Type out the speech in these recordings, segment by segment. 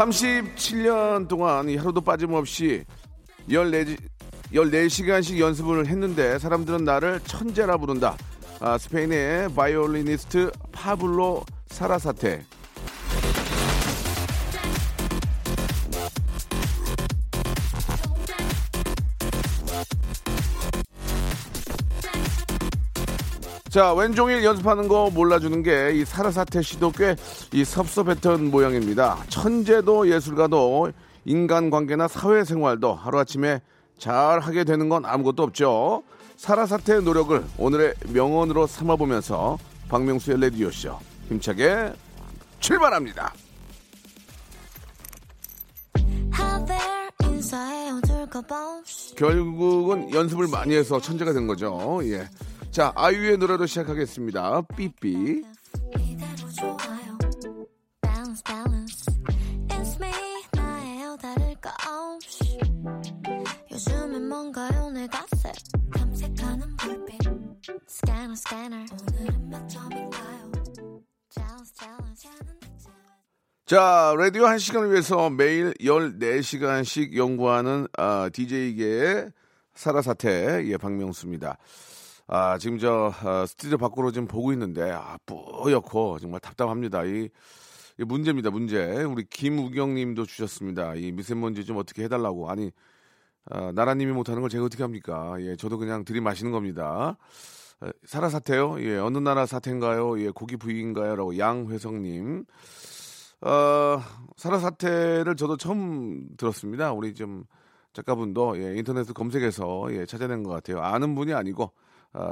37년 동안 이 하루도 빠짐없이 14, 14시간씩 연습을 했는데 사람들은 나를 천재라 부른다. 아, 스페인의 바이올리니스트 파블로 사라사테 자, 왼종일 연습하는 거 몰라주는 게 이 사라사테 씨도 꽤 이 섭섭했던 모양입니다. 천재도 예술가도 인간관계나 사회생활도 하루아침에 잘 하게 되는 건 아무것도 없죠. 사라사태의 노력을 오늘의 명언으로 삼아보면서 박명수의 레디오쇼 힘차게 출발합니다. 결국은 연습을 많이 해서 천재가 된 거죠. 예. 자, 아이유의 노래로 시작하겠습니다. 삐삐. 자, 라디오 1시간을 위해서 매일 14시간씩 연구하는 아, DJ계의 사라사태, 예, 박명수입니다. 아, 지금 저 아, 스튜디오 밖으로 지금 보고 있는데 아, 뿌옇고 정말 답답합니다. 이, 이 문제입니다. 문제. 우리 김우경 님도 주셨습니다. 이 미세먼지 좀 어떻게 해 달라고. 아니 아, 나라님이 못하는 걸 제가 어떻게 합니까? 예, 저도 그냥 들이마시는 겁니다. 아, 사라 사태요? 예, 어느 나라 사태인가요? 예, 고기 부위인가요?라고 양회성님. 어, 사라 사태를 저도 처음 들었습니다. 우리 좀 작가분도 예, 인터넷 검색해서 예, 찾아낸 것 같아요. 아는 분이 아니고 어,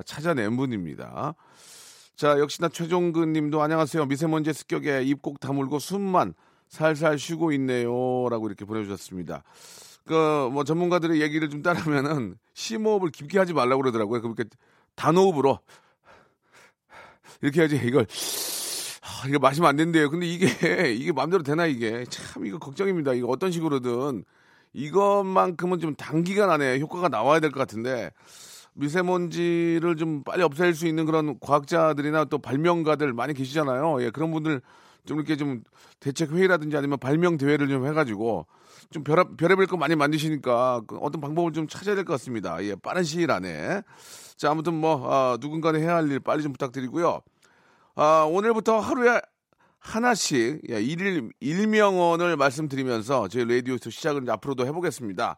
찾아낸 분입니다. 자, 역시나 최종근 님도 안녕하세요. 미세먼지 습격에 입 꼭 다물고 숨만 살살 쉬고 있네요. 라고 이렇게 보내주셨습니다. 그, 뭐, 전문가들의 얘기를 좀 따르면은 심호흡을 깊게 하지 말라고 그러더라고요. 그렇게 단호흡으로 이렇게 해야지 이걸 아, 이거 마시면 안 된대요. 근데 이게 이게 마음대로 되나 이게 참 이거 걱정입니다. 이거 어떤 식으로든 이것만큼은 좀 단기간 안에 효과가 나와야 될 것 같은데 미세먼지를 좀 빨리 없앨 수 있는 그런 과학자들이나 또 발명가들 많이 계시잖아요. 예, 그런 분들 좀 이렇게 좀 대책 회의라든지 아니면 발명 대회를 좀 해가지고 좀 별의, 별의별 거 많이 만드시니까 그 어떤 방법을 좀 찾아야 될 것 같습니다. 예, 빠른 시일 안에. 자, 아무튼 뭐, 아, 누군가는 해야 할 일 빨리 좀 부탁드리고요. 아, 오늘부터 하루에 하나씩 예, 일일 일명언을 말씀드리면서 저희 라디오에서 시작을 앞으로도 해보겠습니다.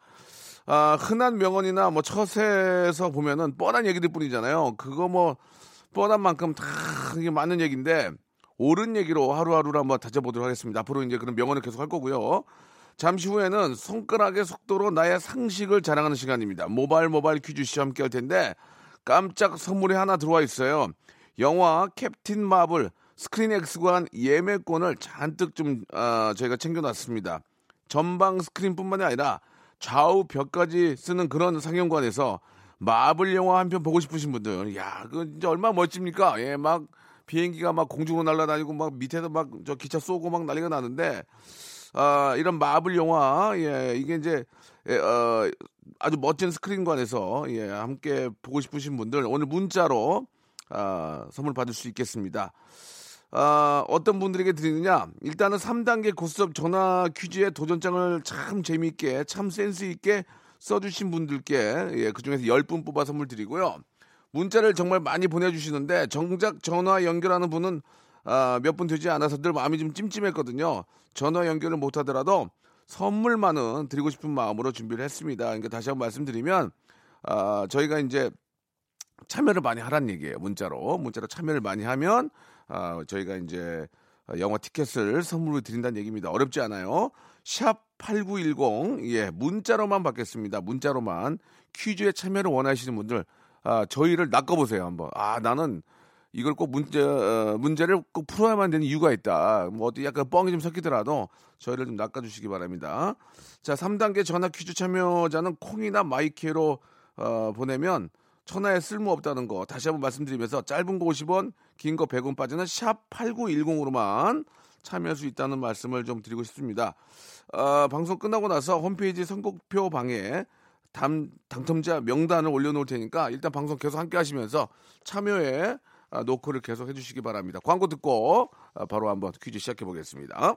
아, 흔한 명언이나 뭐 처세에서 보면은 뻔한 얘기들 뿐이잖아요. 그거 뭐 뻔한 만큼 다 이게 맞는 얘기인데 옳은 얘기로 하루하루를 한번 다져보도록 하겠습니다. 앞으로 이제 그런 명언을 계속 할 거고요. 잠시 후에는 손가락의 속도로 나의 상식을 자랑하는 시간입니다. 모바일 모바일 퀴즈 시험 함께 할 텐데 깜짝 선물이 하나 들어와 있어요. 영화 캡틴 마블 ScreenX관 예매권을 잔뜩 좀 어, 저희가 챙겨놨습니다. 전방 스크린뿐만이 아니라 좌우 벽까지 쓰는 그런 상영관에서 마블 영화 한 편 보고 싶으신 분들, 야, 그 이제 얼마나 멋집니까? 예, 막 비행기가 막 공중으로 날아다니고 막 밑에서 막 저 기차 쏘고 막 난리가 나는데, 아, 이런 마블 영화, 예, 이게 이제, 예, 어, 아주 멋진 스크린관에서, 예, 함께 보고 싶으신 분들, 오늘 문자로, 아, 선물 받을 수 있겠습니다. 아, 어떤 분들에게 드리느냐? 일단은 3단계 고스톱 전화 퀴즈의 도전장을 참 재미있게, 참 센스있게 써주신 분들께, 예, 그 중에서 10분 뽑아 선물 드리고요. 문자를 정말 많이 보내주시는데, 정작 전화 연결하는 분은, 아, 몇 분 되지 않아서 늘 마음이 좀 찜찜했거든요. 전화 연결을 못 하더라도 선물만은 드리고 싶은 마음으로 준비를 했습니다. 그러니까 다시 한번 말씀드리면, 아, 저희가 이제 참여를 많이 하란 얘기예요. 문자로. 문자로 참여를 많이 하면, 아, 저희가 이제 영화 티켓을 선물로 드린다는 얘기입니다. 어렵지 않아요. 샵 8910, 예, 문자로만 받겠습니다. 문자로만. 퀴즈에 참여를 원하시는 분들, 아, 저희를 낚아보세요, 한번. 아, 나는 이걸 꼭 문제 어, 문제를 꼭 풀어야만 되는 이유가 있다. 뭐 어디 약간 뻥이 좀 섞이더라도 저희를 좀 낚아주시기 바랍니다. 자, 3단계 전화 퀴즈 참여자는 콩이나 my K로 어, 보내면 천하에 쓸모 없다는 거 다시 한번 말씀드리면서 짧은 거 50원, 긴 거 100원 빠지는 샵 8910으로만 참여할 수 있다는 말씀을 좀 드리고 싶습니다. 어, 방송 끝나고 나서 홈페이지 선곡표 방에 당, 당첨자 명단을 올려놓을 테니까 일단 방송 계속 함께 하시면서 참여에 아, 노크를 계속 해주시기 바랍니다. 광고 듣고 아, 바로 한번 퀴즈 시작해 보겠습니다.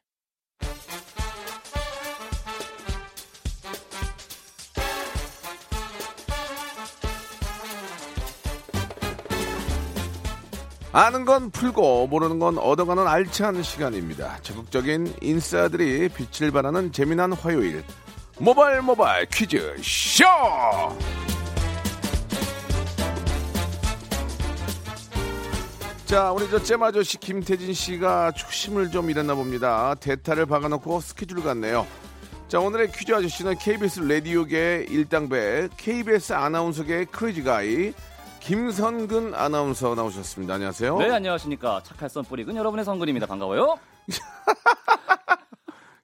아는 건 풀고 모르는 건 얻어가는 알찬 시간입니다. 적극적인 인싸들이 빛을 발하는 재미난 화요일 모발 모발 퀴즈 쇼. 자, 우리 저 잼 아저씨 김태진 씨가 초심을 좀 잃었나 봅니다. 대타를 박아놓고 스케줄 갔네요. 자, 오늘의 퀴즈 아저씨는 KBS 라디오계 일당배, KBS 아나운서계 크레이지 가이, 김선근 아나운서 나오셨습니다. 안녕하세요. 네, 안녕하십니까. 착할 썬뿌리군 여러분의 성근입니다. 반가워요.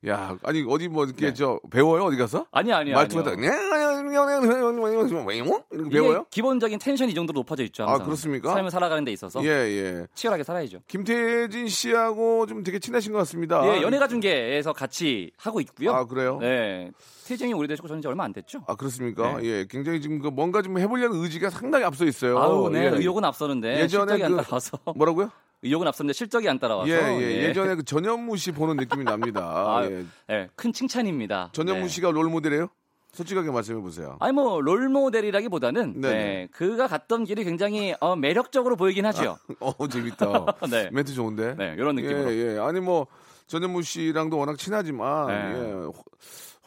야, 아니 어디 뭐 이렇게 네. 저 배워요? 어디 가서? 아니, 아니요. 말투가 다 아니요. 이렇게 배워요? 기본적인 텐션이 이 정도로 높아져 있죠. 아, 항상. 그렇습니까? 삶을 살아가는 데 있어서 예, 예. 치열하게 살아야죠. 김태진 씨하고 좀 되게 친하신 것 같습니다. 예, 연예가 중계에서 같이 하고 있고요. 아, 그래요? 네. 태정이 오래되시고 저는 이제 얼마 안 됐죠. 아, 그렇습니까? 네. 예, 굉장히 지금 그 뭔가 좀 해보려는 의지가 상당히 앞서 있어요. 아우, 네. 예. 의욕은 앞서는데 예전에 그- 뭐라고요? 의욕은 앞서는데 실적이 안 따라와서 예, 예. 예 전에 그 전현무 씨 보는 느낌이 납니다. 아, 예. 예, 큰 칭찬입니다. 전현무 네. 씨가 롤 모델이에요? 솔직하게 말씀해 보세요. 아니 뭐 롤 모델이라기보다는 네네. 네, 그가 갔던 길이 굉장히 어, 매력적으로 보이긴 하죠. 어, 재밌다. 네. 멘트 좋은데. 네, 이런 느낌으로. 예, 예. 아니 뭐 전현무 씨랑도 워낙 친하지만 네. 예, 훨-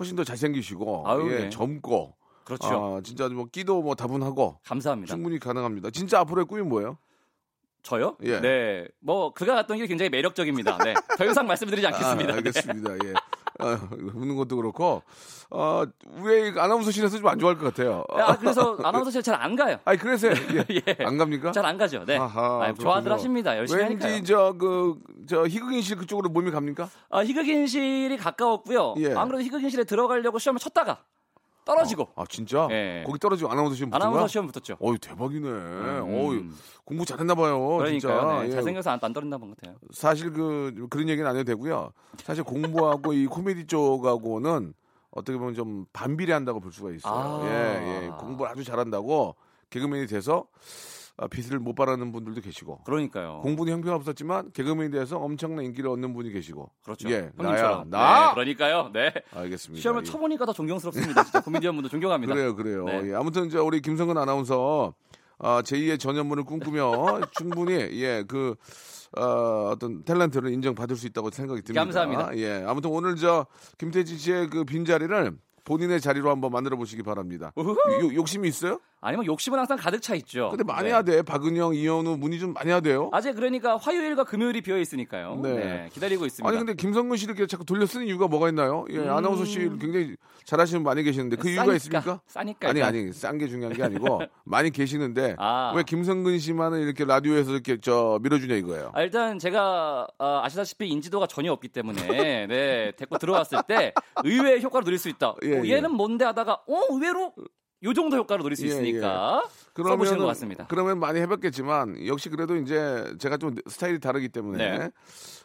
훨씬 더 잘생기시고 아유, 예, 네. 젊고 그렇죠. 아, 진짜 뭐 끼도 뭐 다분하고 감사합니다. 충분히 가능합니다. 진짜 앞으로의 꿈이 뭐예요? 저요? 예. 네. 뭐 그가 갔던 길이 굉장히 매력적입니다. 네. 더 이상 말씀드리지 않겠습니다. 아, 알겠습니다. 예. 아, 웃는 것도 그렇고 어, 왜 아나운서실에서 좀 안 좋아할 것 같아요. 네. 아, 그래서 아나운서실 잘 안 가요. 아니 그래서 예. 예. 안 갑니까? 잘 안 가죠. 네. 아하, 아, 좋아들. 하십니다. 열심히 왠지 하니까요. 저그저 희극인실 그쪽으로 몸이 갑니까? 아, 희극인실이 가까웠고요. 예. 안 그래도 희극인실에 들어가려고 시험을 쳤다가 떨어지고 아 진짜? 예. 거기 떨어지고 아나운서 시험 붙은 아나운서? 시험 붙었죠. 어이 대박이네. 어이 공부 잘했나 봐요. 그러니까. 네. 예. 잘생겨서 안, 안 떨어진다 본것 같아요. 사실 그 그런 얘기는 안 해도 되고요. 사실 공부하고 이 코미디 쪽하고는 어떻게 보면 좀 반비례한다고 볼 수가 있어요. 아. 예, 예. 공부를 아주 잘한다고 개그맨이 돼서 아, 빚을 못 바라는 분들도 계시고 그러니까요. 공부는 형편없었지만 개그맨이 돼서 엄청난 인기를 얻는 분이 계시고 그렇죠. 예. 나야 나 네, 그러니까요. 네. 알겠습니다. 시험을 예. 쳐보니까 더 존경스럽습니다. 진짜 코미디언분도 존경합니다. 그래요, 그래요. 네. 예, 아무튼 저 우리 김성근 아나운서 아, 제2의 전현무를 꿈꾸며 충분히 예, 그 어, 어떤 탤런트를 인정받을 수 있다고 생각이 듭니다. 감사합니다. 예, 아무튼 오늘 저 김태진 씨의 그 빈자리를 본인의 자리로 한번 만들어 보시기 바랍니다. 요- 욕심이 있어요? 아니면 욕심은 항상 가득 차 있죠. 근데 많이 네. 해야 돼. 박은영, 이현우, 문희 좀 많이 해야 돼요. 아직 그러니까 화요일과 금요일이 비어 있으니까요. 네. 네. 기다리고 있습니다. 아니 근데 김성근 씨를 이렇게 자꾸 돌려 쓰는 이유가 뭐가 있나요? 예, 아나운서 씨 굉장히 잘하시는 분 많이 계시는데 그 이유가 싸니까, 있습니까? 싸니까 아니. 아니 싼 게 중요한 게 아니고 많이 계시는데 아. 왜 김성근 씨만은 이렇게 라디오에서 이렇게 저 밀어주냐 이거예요. 아, 일단 제가 아, 아시다시피 인지도가 전혀 없기 때문에 네 데리고 들어왔을 때 의외의 효과를 누릴 수 있다. 예, 어, 예. 얘는 뭔데 하다가 어 의외로 요 정도 효과를 누릴 수 예, 있으니까 써보시는 것 같습니다. 그러면 많이 해봤겠지만 역시 그래도 이제 제가 좀 스타일이 다르기 때문에 네.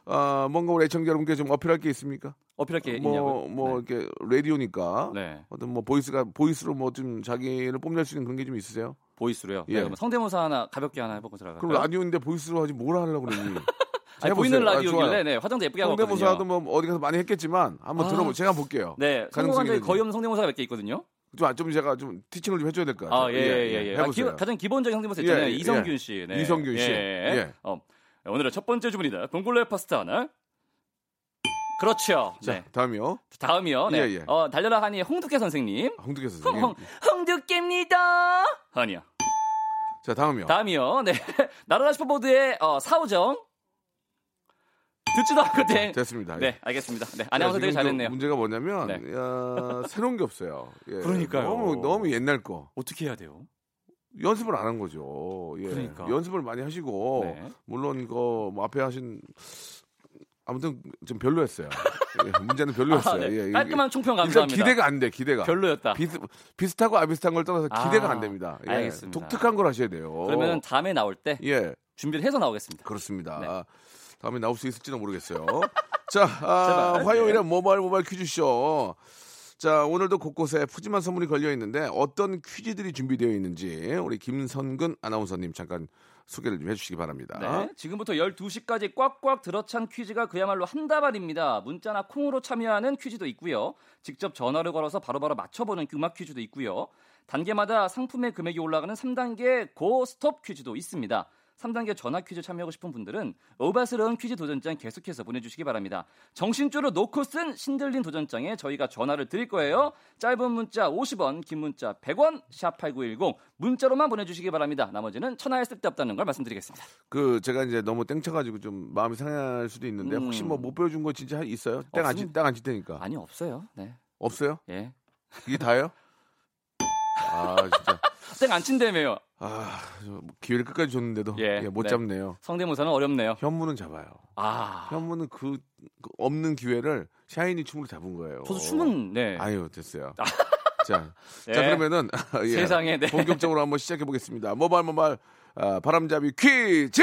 어, 뭔가 우리 애청자 여러분께 좀 어필할 게 있습니까? 어필할 게뭐 있냐고요? 뭐 이렇게 라디오니까 네. 어떤 뭐 voice가 voice로 뭐 좀 자기를 뽐낼 수 있는 그런 게 좀 있으세요? voice로요. 예. 네, 그럼 성대모사 하나 가볍게 하나 해보고 그럼 들어갈까요? 라디오인데 voice로 하지 뭘 하려고 그러니? 아니. 보이는 아, 라디오길래 좋아요. 네, 화장도 예쁘게 하고. 성대모사도 뭐 어디 가서 많이 했겠지만 한번 아. 들어보 제가 볼게요. 네, 성공한 적이. 거의 없는 성대모사가 몇 개 있거든요. 좀, 아, 좀 제가 좀 티칭을 좀 해줘야 될 것 같아요. 아, 예, 예, 예. 아, 기. 가장 기본적인 성대모사 있잖아요. 예, 예. 이성균 씨. 네. 이성균 씨. 예. 예. 어, 오늘의 첫 번째 주문이다. 봉골레 파스타 하나. 그렇죠. 자, 네. 다음이요. 다음이요. 네. 예, 예. 어, 달려라 하니 홍두깨 선생님. 홍두깨 선생님. 홍, 홍 두깨입니다. 아니요. 자, 다음이요. 다음이요. 네. 나라라 슈퍼보드의 어, 사우정. 듣지도 않고 땡. 됐습니다. 네, 알겠습니다. 네, 자, 아나운서 되게 그 잘했네요. 문제가 뭐냐면 네. 야, 새로운 게 없어요. 예. 그러니까요. 너무 너무 옛날 거. 어떻게 해야 돼요? 연습을 안 한 거죠. 예. 그러니까. 연습을 많이 하시고 네. 물론 그뭐 앞에 하신 아무튼 좀 별로였어요. 예, 문제는 별로였어요. 아, 네. 예, 깔끔한 총평 감사합니다. 기대가 안 돼. 기대가 별로였다. 비슷, 비슷하고 안 비슷한 걸 떠나서 아, 기대가 안 됩니다. 예, 알겠습니다. 독특한 걸 하셔야 돼요. 그러면 다음에 나올 때예 준비를 해서 나오겠습니다. 그렇습니다. 네. 다음에 나올 수 있을지는 모르겠어요. 자, 아. 화요일에 모바일 모바일 퀴즈쇼. 자, 오늘도 곳곳에 푸짐한 선물이 걸려 있는데 어떤 퀴즈들이 준비되어 있는지 우리 김선근 아나운서님 잠깐 소개를 좀 해주시기 바랍니다. 네, 지금부터 12시까지 꽉꽉 들어찬 퀴즈가 그야말로 한다발입니다. 문자나 콩으로 참여하는 퀴즈도 있고요. 직접 전화를 걸어서 바로바로 맞춰보는 음악 퀴즈도 있고요. 단계마다 상품의 금액이 올라가는 3단계 고 스톱 퀴즈도 있습니다. 3단계 전화 퀴즈 참여하고 싶은 분들은 오바스러운 퀴즈 도전장 계속해서 보내주시기 바랍니다. 정신줄을 놓고 쓴 신들린 도전장에 저희가 전화를 드릴 거예요. 짧은 문자 50원, 긴 문자 100원, 샵8910 문자로만 보내주시기 바랍니다. 나머지는 천하에 쓸데없다는 걸 말씀드리겠습니다. 그 제가 이제 너무 땡쳐가지고 좀 마음이 상할 수도 있는데 음. 혹시 뭐 못 보여준 거 진짜 있어요? 땡안 치, 없습니다. 땡안 칠 테니까. 아니 없어요. 네. 없어요? 예. 이게 다예요? 아 진짜. 땡안 친다며요. 아저 기회를 끝까지 줬는데도 예, 예, 못 네. 잡네요. 성대모사는 어렵네요. 현무는 잡아요. 아. 현무는 그, 그 없는 기회를 샤이니 춤으로 잡은 거예요. 저도 춤은 네. 아유 됐어요. 자, 예. 자 그러면은 예, 세상에, 네. 본격적으로 한번 시작해 보겠습니다. 모발 모발 아, 바람잡이 퀴즈.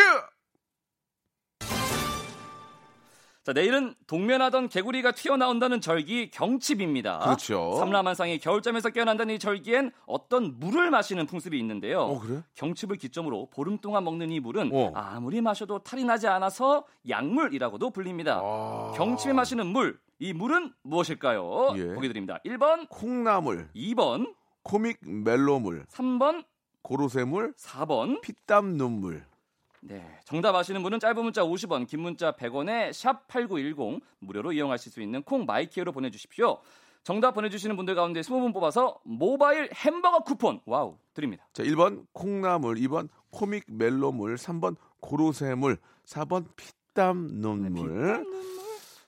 자, 내일은 동면하던 개구리가 튀어나온다는 절기 경칩입니다. 그렇죠. 삼라만상이 겨울잠에서 깨어난다는 이 절기엔 어떤 물을 마시는 풍습이 있는데요. 어 그래? 경칩을 기점으로 보름 동안 먹는 이 물은 어. 아무리 마셔도 탈이 나지 않아서 약물이라고도 불립니다. 아. 경칩에 마시는 물, 이 물은 무엇일까요? 예. 보기 드립니다. 1번, 콩나물, 2번, 코믹 멜로물, 3번, 고로쇠물, 4번. 피땀 눈물. 네. 정답 아시는 분은 짧은 문자 50원, 긴 문자 100원에 샵 8910 무료로 이용하실 수 있는 콩 my K로 보내 주십시오. 정답 보내 주시는 분들 가운데 20분 뽑아서 모바일 햄버거 쿠폰 wow 드립니다. 자, 1번 콩나물, 2번 코믹 멜로물, 3번 고로쇠물, 4번 피땀 눈물.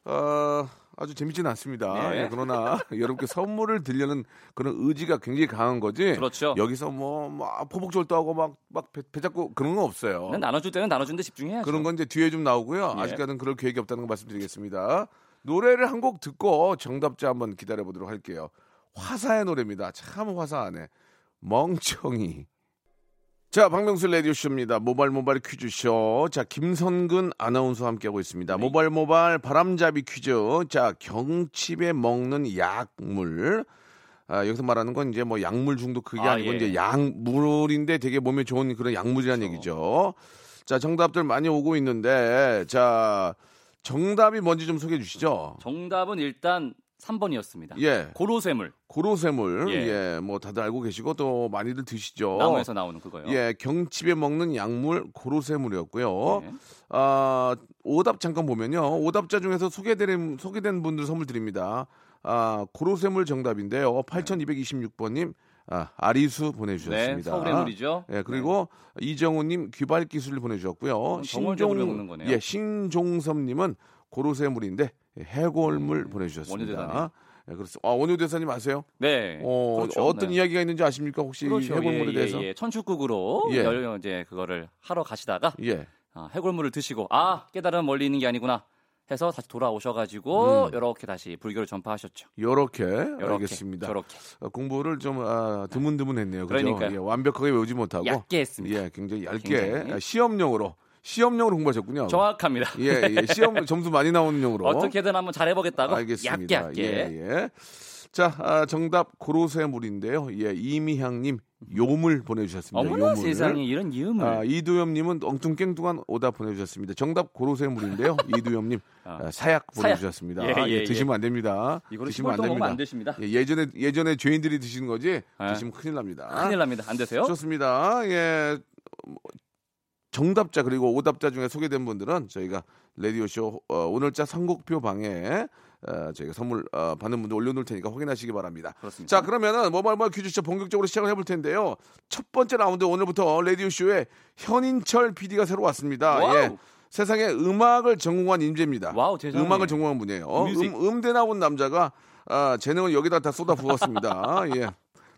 어, 아주 재밌지는 않습니다. 네. 예, 그러나 여러분께 선물을 드리려는 그런 의지가 굉장히 강한 거지. 그렇죠. 여기서 뭐, 막 포복절도 하고 막, 막 배, 배 잡고 그런 건 없어요. 나눠줄 때는 나눠주는데 집중해야죠. 그런 건 이제 뒤에 좀 나오고요. 예. 아직까지는 그럴 계획이 없다는 거 말씀드리겠습니다. 노래를 한 곡 듣고 정답자 한번 기다려 보도록 할게요. 화사의 노래입니다. 참 화사하네. 멍청이. 자, 박명수 라디오쇼입니다. 모발 모발 퀴즈쇼. 자, 김선근 아나운서와 함께하고 있습니다. 네. 모발 모발 바람잡이 퀴즈. 자, 경칩에 먹는 약물. 아, 여기서 말하는 건 이제 뭐 약물 중독 그게 아, 아, 니고 예. 이제 약물인데 되게 몸에 좋은 그런 약물이라는 그렇죠. 얘기죠. 자, 정답들 많이 오고 있는데, 자, 정답이 뭔지 좀 소개해 주시죠. 정답은 일단 3번이었습니다. 예. 고로쇠물 고로쇠물. 예. 예. 뭐 다들 알고 계시고 또 많이들 드시죠. 나무에서 나오는 그거요. 예, 경칩에 먹는 약물 고로쇠물이었고요. 네. 아, 오답 잠깐 보면요. 오답자 중에서 소개된 소개된 분들 선물 드립니다. 아, 고로쇠물 정답인데요. 8226번 님 아, 아리수 네, 보내주셨습니다. 서울의 물이죠. 예, 그리고 이정우님 귀발 기술 보내주셨고요. 먹는 거네요. 예, 신종섭님은 고로쇠 물인데 해골물 원효 보내주셨습니다. 예, 그렇습니다. 아, 원효 대사님 아세요? 네. 어, 그렇죠. 어떤 네. 이야기가 있는지 아십니까? 혹시 이 그렇죠. 해골물에 예, 대해서? 예, 예. 천축국으로 예. 열, 이제 그거를 하러 가시다가 예. 어, 해골물을 드시고 아 깨달음 멀리 있는 게 아니구나 해서 다시 돌아오셔가지고 음. 이렇게 다시 불교를 전파하셨죠. 요렇게 요렇게, 알겠습니다. 저렇게 어, 공부를 좀 아, 드문드문했네요. 그죠? 그러니까요. 예, 완벽하게 외우지 못하고 얇게 했습니다. 예, 굉장히 얇게 굉장히. 아, 시험용으로 시험용으로 공부하셨군요. 정확합니다. 예, 예, 시험 점수 많이 나오는 용으로. 어떻게든 한번 잘해보겠다고 알겠습니다. 얇게 얇게. 예, 예. 자, 아, 정답 고로쇠물인데요. 예, 이미향님 요물 보내주셨습니다. 어머나 요물. 세상에 이런 이음을 아, 이두엽님은 엉뚱깽뚱한 오답 보내주셨습니다. 정답 고로쇠물인데요. 이두엽님 아. 아, 사약 보내주셨습니다. 예, 예, 예, 예. 드시면 안 됩니다. 이거를 드시면 안 됩니다. 안 되십니다. 예, 예전에 예전에 죄인들이 드시는 거지 예. 드시면 큰일 납니다. 큰일 납니다. 안 되세요? 좋습니다. 예. 정답자 그리고 오답자 중에 소개된 분들은 저희가 라디오쇼 어, 오늘자 선곡표 방에 어, 저희가 선물 어, 받는 분들 올려놓을 테니까 확인하시기 바랍니다. 그렇습니다. 자 그러면은 모바일모바일 퀴즈 진짜 본격적으로 시작을 해볼 텐데요. 첫 번째 라운드 오늘부터 라디오쇼에 현인철 PD가 새로 왔습니다. wow. 예. 세상에 음악을 전공한 인재입니다. wow. 음악을 전공한 분이에요. 어. 음, 음대 나온 남자가 아, 재능을 여기다 다 쏟아 부었습니다. 예.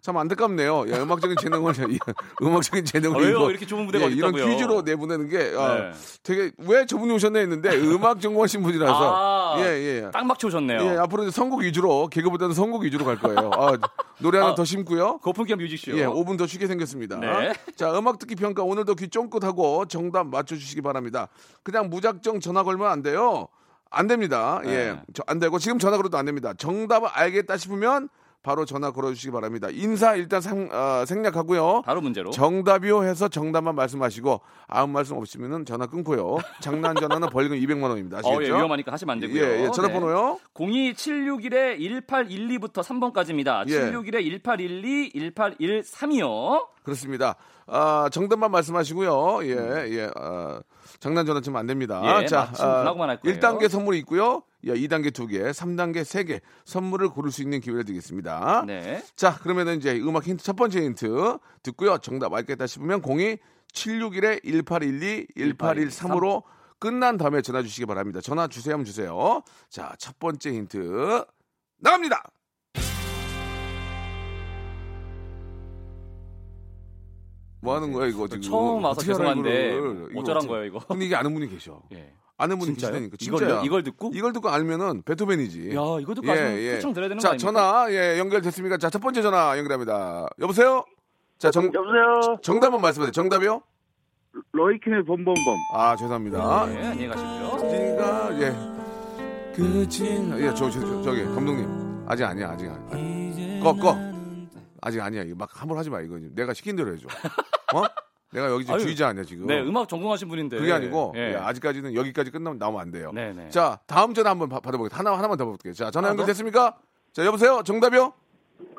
참 안타깝네요. 예, 음악적인 재능을 예, 음악적인 재능을 아, 왜요? 이렇게 좋은 무대가 예, 이런? 퀴즈로 내보내는 게 아, 네. 되게 왜 저분이 오셨나 했는데 음악 전공하신 분이라서 아, 예, 예. 딱 맞춰 오셨네요. 예, 앞으로 이제 선곡 위주로 개그보다는 선곡 위주로 갈 거예요. 아, 노래 하나 아, 더 심고요. 고품격 뮤직쇼. 예, 5분 더 쉬게 생겼습니다. 네. 자, 음악 듣기 평가 오늘도 귀 쫑긋하고 정답 맞춰주시기 바랍니다. 그냥 무작정 전화 걸면 안 돼요. 안 됩니다. 예, 네. 저- 안 되고 지금 전화 걸어도 안 됩니다. 정답을 알겠다 싶으면 바로 전화 걸어주시기 바랍니다. 인사 일단 생, 어, 생략하고요. 바로 문제로. 정답이요 해서 정답만 말씀하시고 아무 말씀 없으면 전화 끊고요. 장난 전화는 벌금 200만 원입니다. 어, 아시겠죠? 예, 위험하니까 하시면 안 되고요. 예, 예, 전화번호요. 02761에 1812부터 3번까지입니다. 예. 761에 1812, 1813이요. 그렇습니다. 아, 정답만 말씀하시고요. 예, 예. 아, 장난 전화 치면 안 됩니다. 예, 할 거예요. 1단계 선물이 있고요. 예, 2단계 2개, 3단계 3개 선물을 고를 수 있는 기회를 드리겠습니다. 네. 자, 그러면은 이제 음악 힌트 첫 번째 힌트 듣고요. 정답 알겠다 싶으면 02 761에 1812 1813으로 끝난 다음에 전화 주시기 바랍니다. 전화 주세요 하면 주세요. 자, 첫 번째 힌트 나갑니다. 뭐 하는 거야 이거 지금? 처음 와서 죄송한데 어쩌란 거예요, 이거? 근데 이게 아는 분이 계셔. 예. 아는 분이 진짜요? 계시다니까. 이걸, 진짜야. 이걸 듣고? 이걸 듣고 알면은 베토벤이지. 야, 이거 듣고 아시면 초청 드려야 되는 자, 거 아닙니까? 전화 예 연결됐습니까? 자, 첫 번째 전화 연결합니다. 여보세요? 자, 정, 여보세요. 정답은 말씀하세요. 정답이요? 로이킴의 범범범. 아, 죄송합니다. 네, 안녕히 가시고요. 네가 예. 그진 예, 저, 저, 저 저기 감독님. 아직 아니야. 아직 아니야. 꺼 꺼. 아직 아니야. 이거 막 함부로 하지 마. 이거 내가 시킨 대로 해 줘. 어? 내가 여기 지금 아유, 주의자 아니야, 지금. 네, 음악 전공하신 분인데. 그게 아니고 예. 예, 아직까지는 여기까지 끝나면 나오면 안 돼요. 네, 네. 자, 다음 전화 한번 받- 받아보겠습니다. 하나 하나만 더 볼게요. 자, 전화 하나 더? 연결 됐습니까? 자, 여보세요. 정답이요?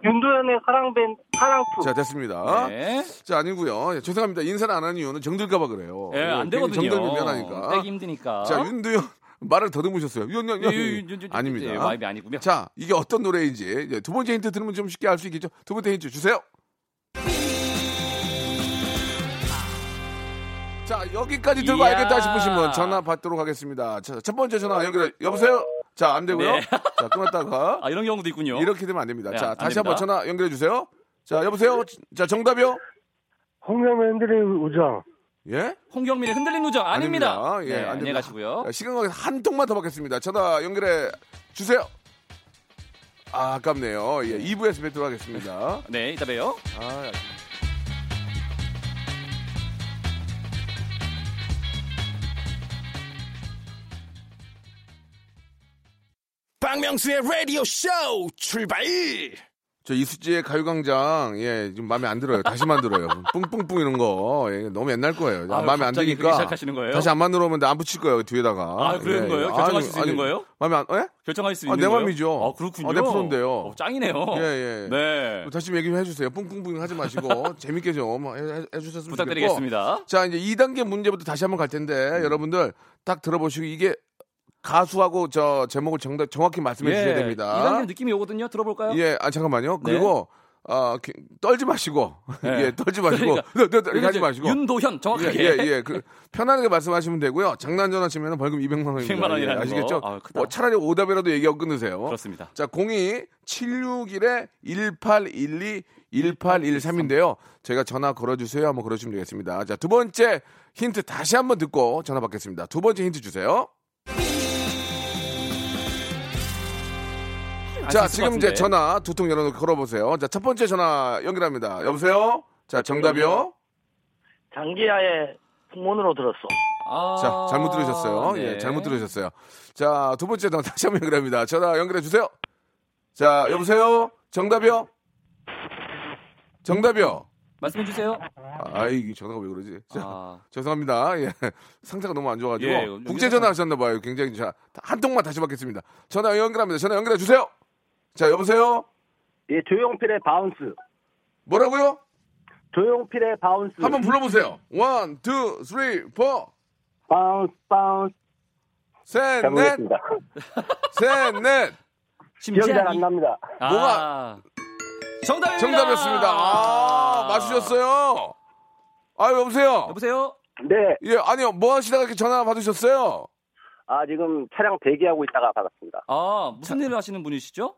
윤도현의 사랑밴 사랑투. 자, 됐습니다. 네. 자, 아니고요. 예, 죄송합니다. 인사를 안 하는 이유는 정들까봐 그래요. 예, 안 되거든요. 정들면 미안하니까. 빼기 힘드니까. 자, 윤두현 말을 더듬으셨어요. 예, 윤. 예, 예, 예, 예, 아닙니다. 예, 와이비 아니고요. 자, 이게 어떤 노래인지 예, 두 번째 힌트 들으면 좀 쉽게 알 수 있겠죠. 두 번째 힌트 주세요. 자, 여기까지 들고 이야. 알겠다 싶으신 분 전화 받도록 하겠습니다. 자, 첫 번째 전화 연결. 여보세요? 자, 안 되고요. 네. 자, 끊었다가 아, 이런 경우도 있군요. 이렇게 되면 안 됩니다. 네, 자, 안 다시 됩니다. 한번 전화 연결해 주세요. 자, 여보세요? 자, 정답이요? 흔들리는 우정. 예? 홍경민의 흔들린 우정 아닙니다. 아닙니다. 예, 네, 안 안녕히. 가시고요. 자, 시간 관계상 한 통만 더 받겠습니다. 전화 연결해 주세요. 아, 아깝네요. 예, 2부에서 뵙도록 하겠습니다. 네, 이따 봬요. 아, 박명수의 라디오 쇼 출발! 저 이수지의 가요광장, 예, 좀 마음에 안 들어요. 다시 만들어요. 뿡뿡뿡 이런 거. 예, 너무 옛날 거예요. 아, 마음에 안 드니까. 그렇게 시작하시는 거예요? 다시 안 만들어 오면 안 붙일 거예요, 뒤에다가. 아, 그런 거예요? 결정하실 수 있는 거예요? 마음에 안, 예? 결정할 수 아, 있는 내 거예요? 맘이죠. 아, 그렇군요. 아, 내 프로인데요. 어, 짱이네요. 예, 예. 네. 다시 좀 얘기 좀 해주세요. 뿡뿡뿡 하지 마시고, 재밌게 좀 해, 해- 해 주셨으면 부탁드리겠습니다. 좋겠고. 자, 이제 2단계 문제부터 다시 한번 갈 텐데, 여러분들 딱 들어보시고, 이게 가수하고 저 제목을 정답, 정확히 말씀해 주셔야 됩니다. 예, 이단계 느낌이 오거든요. 들어볼까요? 예, 아 잠깐만요. 네. 그리고 아 기- 떨지 마시고, 네. 예, 떨지 마시고, 그러니까, 이렇게 하지 마시고. 윤도현 예, 정확하게. 예, 예. 그 편안하게 말씀하시면 되고요. 장난 전화 치면 벌금 200만 원입니다. 200만 원이라는 예, 아시겠죠? 거. 아. 뭐 차라리 오답이라도 얘기하고 끊으세요. 그렇습니다. 자, 02 761에 1812 1813인데요. 제가 전화 걸어 주세요. 한번 걸어 주시면 되겠습니다. 자, 두 번째 힌트 다시 한번 듣고 전화 받겠습니다. 두 번째 힌트 주세요. 자, 지금 이제. 전화 두 통 열어놓고 걸어보세요. 자, 첫 번째 전화 연결합니다. 여보세요? 자, 정답이요? 장기하의 풍문으로 들었어. 아, 자, 잘못 들으셨어요. 네. 예, 잘못 들으셨어요. 자, 두 번째 전화 다시 한번 연결합니다. 전화 연결해 주세요. 자, 여보세요? 정답이요? 정답이요? 말씀해 주세요. 아이, 이 전화가 왜 그러지? 자, 아, 죄송합니다. 예. 상태가 너무 안 좋아가지고. 예, 국제 전화 하셨나 봐요. 굉장히. 자, 한 통만 다시 받겠습니다. 전화 연결합니다. 전화 연결해 주세요. 자, 여보세요? 예, 조용필의 Bounce. 뭐라고요? 조용필의 Bounce. 한번 불러보세요. one, two, three, four. Bounce, bounce. 셋, 잘 넷. 셋, 넷. 기억이 잘 안 납니다. 아, 뭐가- 정답입니다. 정답이었습니다. 아, 맞추셨어요. 아, 여보세요? 여보세요? 네. 예, 아니요. 뭐 하시다가 이렇게 전화 받으셨어요? 아, 지금 차량 대기하고 있다가 받았습니다. 아, 무슨 일을 하시는 분이시죠?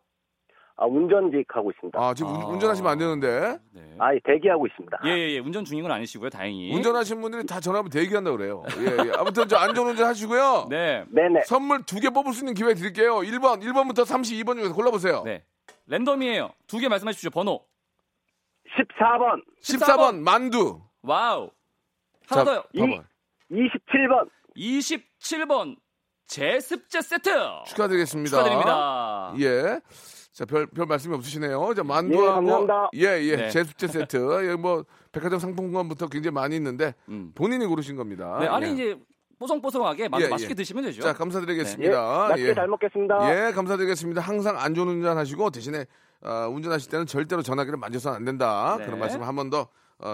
아, 운전직 하고 있습니다. 아, 지금 운- 아. 운전하시면 안 되는데. 네. 아, 대기하고 있습니다. 예, 예, 예. 운전 중인 건 아니시고요. 다행히. 운전하시는 분들이 다 전화하면 대기한다 그래요. 예, 예. 아무튼 저 안전운전 하시고요. 네. 네네. 선물 두 개 뽑을 수 있는 기회 드릴게요. 1번, 1번부터 32번 중에서 골라보세요. 네. 랜덤이에요. 두 개 말씀해 주십시오. 번호. 14번, 14번, 만두. wow. 하나 더요. 봐봐. 27번, 27번 제습제 세트. 축하드리겠습니다. 축하드립니다. 예. 자, 별, 별 말씀이 없으시네요. 자, 예, 만두하고. 감사합니다. 예, 예. 네. 제습제 세트. 예, 뭐, 백화점 상품권부터 굉장히 많이 있는데, 음. 본인이 고르신 겁니다. 네, 아니 예. 이제 뽀송뽀송하게 마, 예, 맛있게 예. 드시면 되죠. 자, 예, 감사드리겠습니다. 맛있게 잘 먹겠습니다. 예, 감사드리겠습니다. 항상 안전 운전 하시고 대신에 어, 운전하실 때는 절대로 전화기를 만져서는 안 된다. 네. 그런 말씀 을한번더 어,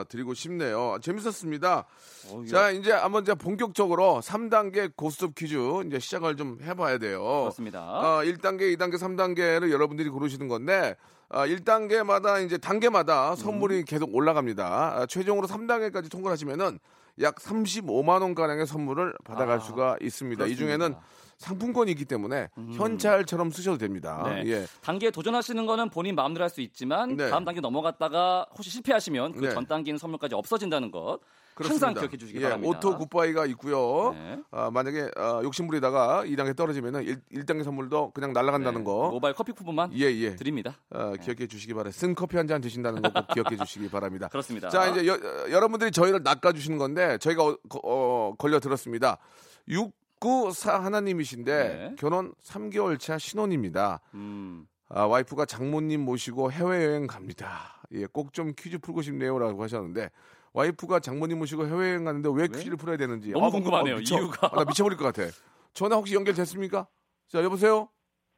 드리고 싶네요. 재밌었습니다. 어, 자, 이제 한번 이제 본격적으로 3단계 고스톱 퀴즈 이제 시작을 좀 해봐야 돼요. 그렇습니다. 어, 1단계, 2단계, 3단계를 여러분들이 고르시는 건데, 어, 1단계마다 이제 단계마다 선물이 음. 계속 올라갑니다. 아, 최종으로 3단계까지 통과를 하시면은 약 35만 원 가량의 선물을 받아갈 아, 수가 있습니다. 이 그렇습니다. 중에는 상품권이 있기 때문에 현찰처럼 쓰셔도 됩니다. 네. 예. 단계에 도전하시는 거는 본인 마음대로 할 수 있지만 네. 다음 단계 넘어갔다가 혹시 실패하시면 그 네. 전 단계는 선물까지 없어진다는 것 그렇습니다. 항상 기억해 주시기 예, 바랍니다. auto goodbye가 있고요. 네. 아, 만약에 아, 욕심부리다가 2단계 떨어지면은 1, 단계 선물도 그냥 날아간다는 네. 거. 모바일 커피 쿠폰만 예, 예. 드립니다. 어, 기억해 주시기 바랍니다. 쓴 커피 한 잔 드신다는 거 꼭 기억해 주시기 바랍니다. 그렇습니다. 자, 이제 여, 어, 여러분들이 저희를 낚아주시는 건데 저희가 어, 거- 어, 걸려 들었습니다. 694 하나님이신데 네. 결혼 3개월 차 신혼입니다. 음, 아, 와이프가 장모님 모시고 해외여행 갑니다. 예, 꼭 좀 퀴즈 풀고 싶네요라고 하셨는데 와이프가 장모님 모시고 해외여행 가는데 왜 퀴즈를 풀어야 되는지 너무 아, 궁금하네요, 미쳐. 이유가. 아, 나 미쳐버릴 것 같아. 전화 혹시 연결됐습니까? 자, 여보세요?